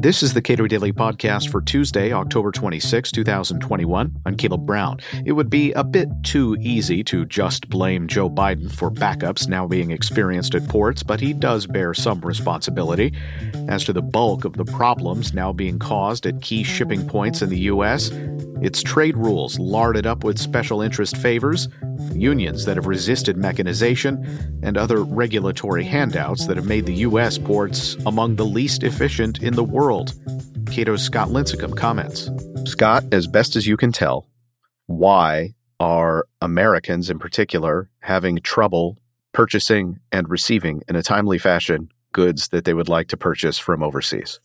This is the Cato Daily Podcast for Tuesday, October 26, 2021. I'm Caleb Brown. It would be a bit too easy to just blame Joe Biden for backups now being experienced at ports, but he does bear some responsibility. As to the bulk of the problems now being caused at key shipping points in the U.S., it's trade rules larded up with special interest favors, unions that have resisted mechanization, and other regulatory handouts that have made the U.S. ports among the least efficient in the world. Cato's Scott Lincicome comments. Scott, as best as you can tell, why are Americans in particular having trouble purchasing and receiving in a timely fashion goods that they would like to purchase from overseas?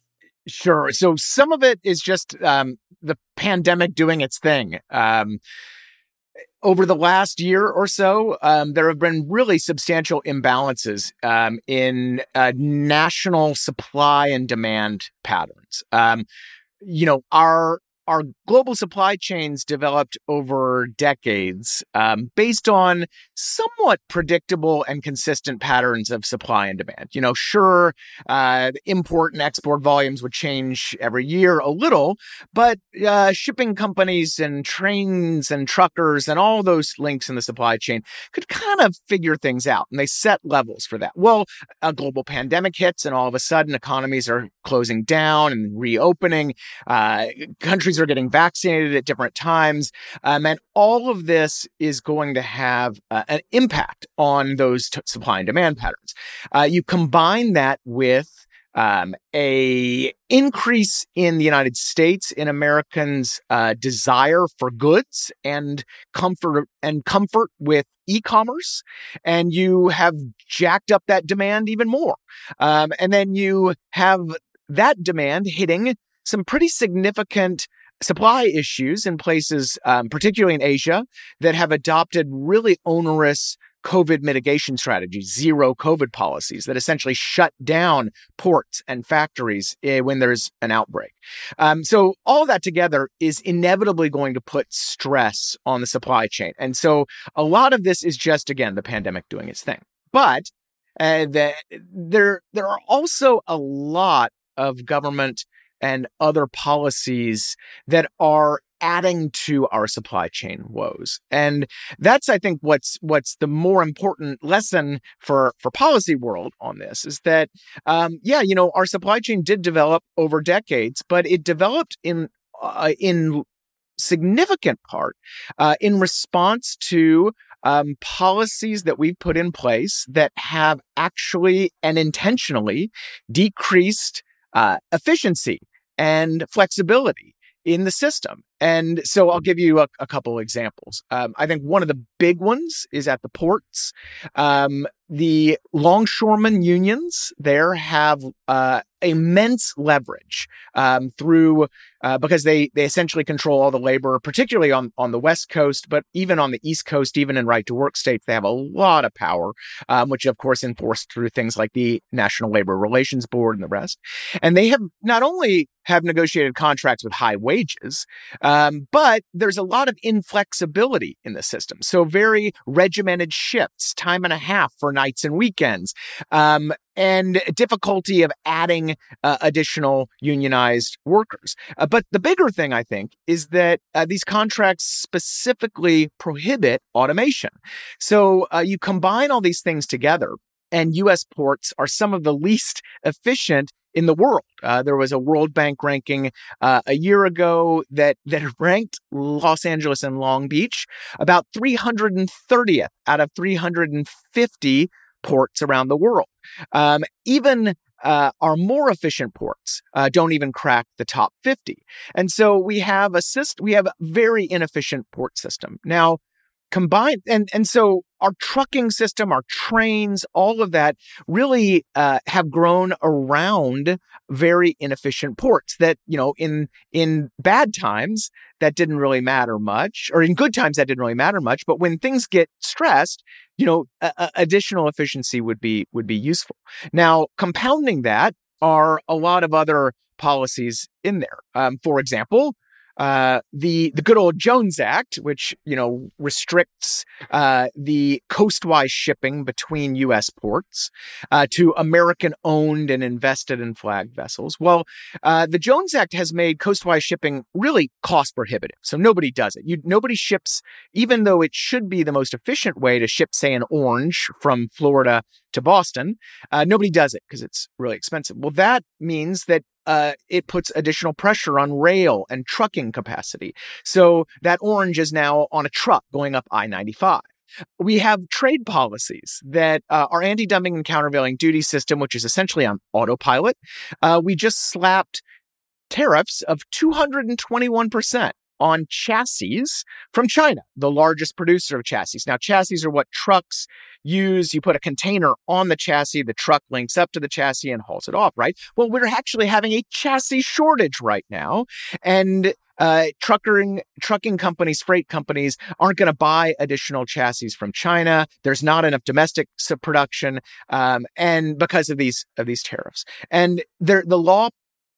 Sure. So some of it is just um, the pandemic doing its thing. Um, over the last year or so, um, there have been really substantial imbalances um, in uh, national supply and demand patterns. Um, you know, our our global supply chains developed over decades um, based on somewhat predictable and consistent patterns of supply and demand. You know, sure, uh, import and export volumes would change every year a little, but uh, shipping companies and trains and truckers and all those links in the supply chain could kind of figure things out and they set levels for that. Well, a global pandemic hits and all of a sudden economies are closing down and reopening. Uh, countries are getting vaccinated at different times. Um, and all of this is going to have uh, an impact on those t- supply and demand patterns. Uh, you combine that with um, a increase in the United States in Americans' uh, desire for goods and comfort and comfort with e-commerce, and you have jacked up that demand even more. Um, and then you have that demand hitting some pretty significant supply issues in places, um, particularly in Asia, that have adopted really onerous COVID mitigation strategies, zero COVID policies that essentially shut down ports and factories eh, when there's an outbreak. Um, so all that together is inevitably going to put stress on the supply chain. And so a lot of this is just, again, the pandemic doing its thing. But uh, the, there, there are also a lot of government and other policies that are adding to our supply chain woes. And that's, I think, what's what's the more important lesson for for policy world on this is that, um, yeah, you know, our supply chain did develop over decades, but it developed in uh, in significant part uh, in response to um, policies that we've put in place that have actually and intentionally decreased uh, efficiency and flexibility in the system. And so I'll give you a, a couple examples. Um, I think one of the big ones is at the ports. Um, the longshoremen unions there have uh, immense leverage um, through uh, because they they essentially control all the labor, particularly on on the west coast, but even on the east coast, even in right to work states, they have a lot of power, um, which of course enforced through things like the National Labor Relations Board and the rest. And they have not only have negotiated contracts with high wages, um, but there's a lot of inflexibility in the system. So very regimented shifts, time and a half for nights and weekends, um, and difficulty of adding uh, additional unionized workers. Uh, but the bigger thing, I think, is that uh, these contracts specifically prohibit automation. So uh, you combine all these things together, and U.S. ports are some of the least efficient in the world. Uh, there was a World Bank ranking uh, a year ago that that ranked Los Angeles and Long Beach about 330th out of 350 ports around the world. Um, even uh, our more efficient ports uh, don't even crack the top 50. And so we have a system, we have a very inefficient port system. Now, combined and and so our trucking system our trains all of that really uh, have grown around very inefficient ports that you know in in bad times that didn't really matter much or in good times that didn't really matter much but when things get stressed you know a, a additional efficiency would be would be useful. Now compounding that are a lot of other policies in there. Um, for example uh, the the good old Jones Act, which you know restricts uh, the coastwise shipping between U.S. ports uh, to American-owned and invested in flag vessels. Well, uh, the Jones Act has made coastwise shipping really cost prohibitive, so nobody does it. You, nobody ships, even though it should be the most efficient way to ship, say, an orange from Florida to Boston. Uh, nobody does it because it's really expensive. Well, that means that uh, it puts additional pressure on rail and trucking capacity. So that orange is now on a truck going up I 95. We have trade policies that uh, our anti dumping and countervailing duty system, which is essentially on autopilot. Uh, we just slapped tariffs of 221% on chassis from China, the largest producer of chassis. Now, chassis are what trucks use. You put a container on the chassis, the truck links up to the chassis and hauls it off, right? Well, we're actually having a chassis shortage right now. And uh, trucking trucking companies, freight companies aren't going to buy additional chassis from China. There's not enough domestic production, um, and because of these of these tariffs, and the law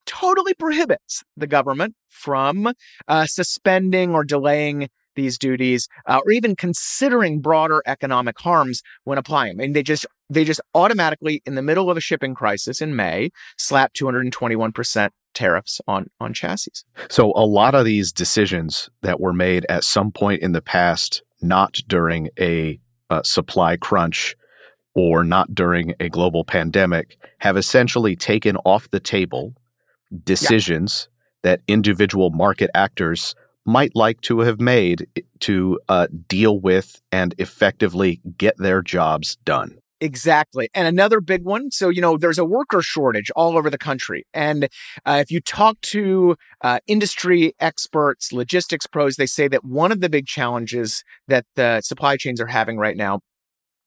totally prohibits the government from uh, suspending or delaying these duties uh, or even considering broader economic harms when applying them. And they just they just automatically in the middle of a shipping crisis in May slap 221% tariffs on on chassis. So a lot of these decisions that were made at some point in the past not during a uh, supply crunch or not during a global pandemic have essentially taken off the table decisions yeah. that individual market actors might like to have made to uh, deal with and effectively get their jobs done. Exactly. And another big one. So, you know, there's a worker shortage all over the country. And uh, if you talk to uh, industry experts, logistics pros, they say that one of the big challenges that the supply chains are having right now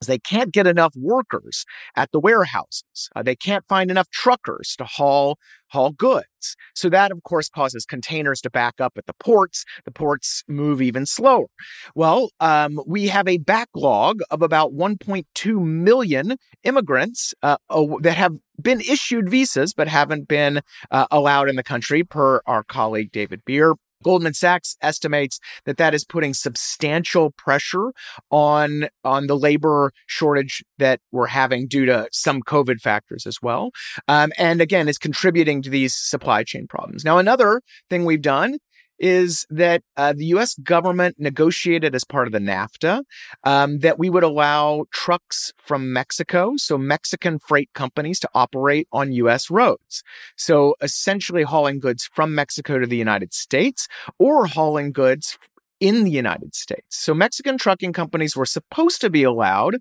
they can't get enough workers at the warehouses. Uh, they can't find enough truckers to haul haul goods. So that of course causes containers to back up at the ports. The ports move even slower. Well, um, we have a backlog of about 1.2 million immigrants uh, that have been issued visas but haven't been uh, allowed in the country, per our colleague David Bier. Goldman Sachs estimates that that is putting substantial pressure on on the labor shortage that we're having due to some COVID factors as well, um, and again is contributing to these supply chain problems. Now, another thing we've done is that uh, the U.S. government negotiated as part of the NAFTA um, that we would allow trucks from Mexico, so Mexican freight companies, to operate on U.S. roads. So essentially, hauling goods from Mexico to the United States or hauling goods in the United States. So Mexican trucking companies were supposed to be allowed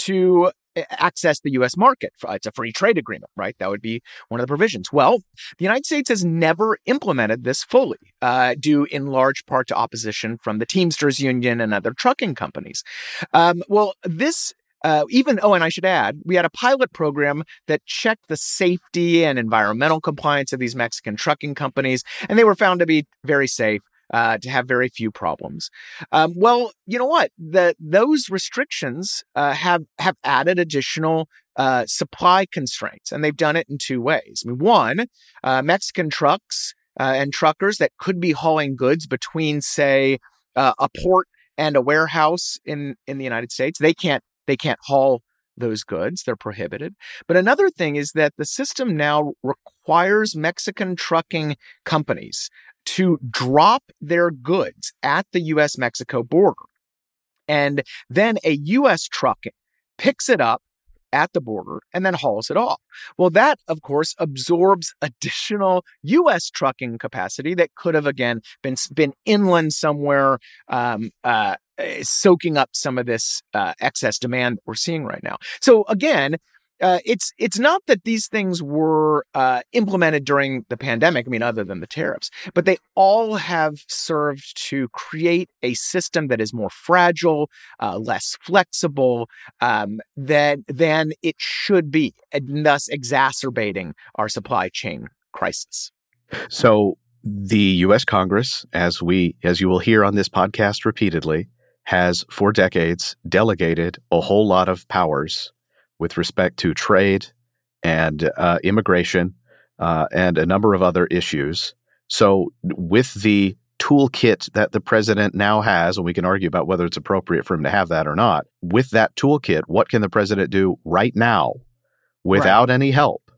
to access the US market. It's a free trade agreement, right? That would be one of the provisions. Well, the United States has never implemented this fully, uh, due in large part to opposition from the Teamsters Union and other trucking companies. Um, well, this uh, even, oh, and I should add, we had a pilot program that checked the safety and environmental compliance of these Mexican trucking companies, and they were found to be very safe uh, to have very few problems. Um, well, you know what? The, those restrictions uh, have have added additional uh, supply constraints, and they've done it in two ways. I mean, one, uh, Mexican trucks uh, and truckers that could be hauling goods between, say, uh, a port and a warehouse in in the United States, they can't they can't haul those goods. They're prohibited. But another thing is that the system now requires Mexican trucking companies to drop their goods at the US Mexico border. And then a US truck picks it up at the border and then hauls it off. Well, that, of course, absorbs additional U.S. trucking capacity that could have, again, been, been inland somewhere, um, uh, soaking up some of this uh, excess demand we're seeing right now. So, again, uh, it's it's not that these things were uh, implemented during the pandemic. I mean, other than the tariffs, but they all have served to create a system that is more fragile, uh, less flexible um, than than it should be, and thus exacerbating our supply chain crisis. So, the U.S. Congress, as we as you will hear on this podcast repeatedly, has for decades delegated a whole lot of powers with respect to trade and uh, immigration uh, and a number of other issues. So, with the toolkit that the president now has, and we can argue about whether it's appropriate for him to have that or not. With that toolkit, what can the president do right now without right. any help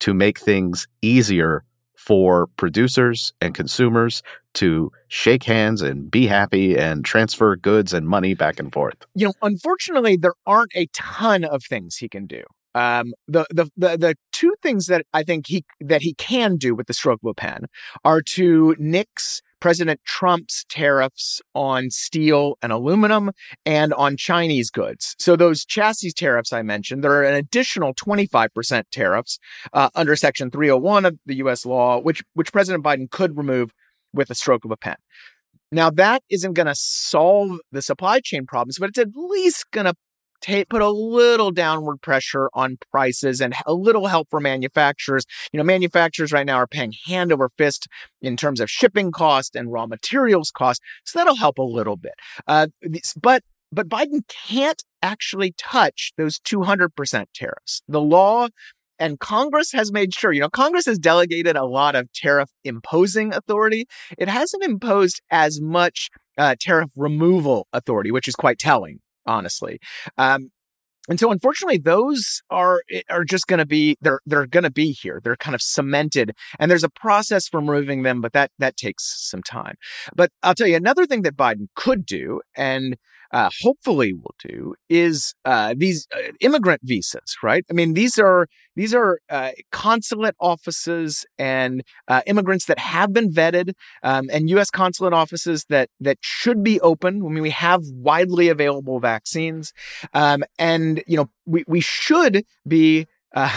to make things easier for producers and consumers to shake hands and be happy and transfer goods and money back and forth? You know, unfortunately, there aren't a ton of things he can do. Um, the, the the the two things that I think he that he can do with the stroke of a pen are to nix President Trump's tariffs on steel and aluminum and on Chinese goods. So those chassis tariffs I mentioned, there are an additional 25% tariffs uh, under Section 301 of the U.S. law, which which President Biden could remove with a stroke of a pen. Now that isn't going to solve the supply chain problems, but it's at least going to take, put a little downward pressure on prices and a little help for manufacturers. You know, manufacturers right now are paying hand over fist in terms of shipping cost and raw materials cost. So that'll help a little bit. Uh, but but Biden can't actually touch those 200% tariffs. The law and Congress has made sure, you know, Congress has delegated a lot of tariff imposing authority. It hasn't imposed as much uh, tariff removal authority, which is quite telling honestly. Um, and so unfortunately those are eh, are just going to be they're they're going to be here they're kind of cemented and there's a process for removing them but that that takes some time but i'll tell you another thing that biden could do and uh, hopefully will do is uh, these uh, immigrant visas, right? I mean, these are these are uh, consulate offices and uh, immigrants that have been vetted, um, and U.S. consulate offices that that should be open. I mean, we have widely available vaccines, um, and you know, we we should be uh,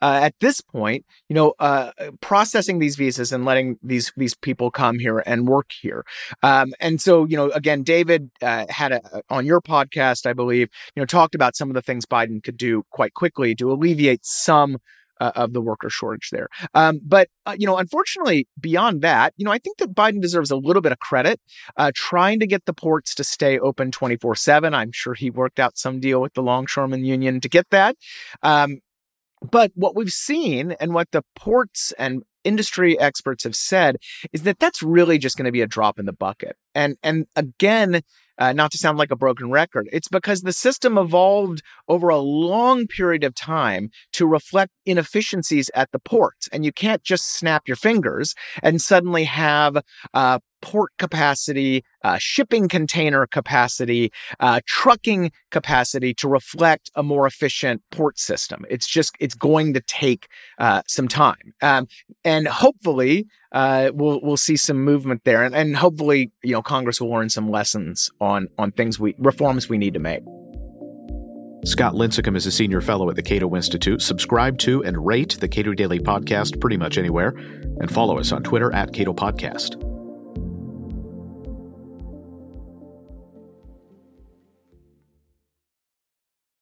uh, at this point, you know, uh, processing these visas and letting these these people come here and work here. Um, and so, you know, again, David uh, had a, on your podcast, I believe, you know, talked about some of the things Biden could do quite quickly to alleviate some uh, of the worker shortage there. Um, but, you know, unfortunately, beyond that, you know, I think that Biden deserves a little bit of credit uh, trying to get the ports to stay open 24 7. I'm sure he worked out some deal with the Longshoremen Union to get that. Um, but what we've seen and what the ports and industry experts have said is that that's really just going to be a drop in the bucket. And and again, uh, not to sound like a broken record, it's because the system evolved over a long period of time to reflect inefficiencies at the ports. And you can't just snap your fingers and suddenly have uh, port capacity, uh, shipping container capacity, uh, trucking capacity to reflect a more efficient port system. It's just it's going to take uh, some time, um, and hopefully uh, we'll we'll see some movement there, and, and hopefully you know Congress will learn some lessons on on things we reforms we need to make. Scott Lincicome is a senior fellow at the Cato Institute. Subscribe to and rate the Cato Daily Podcast pretty much anywhere, and follow us on Twitter at Cato Podcast.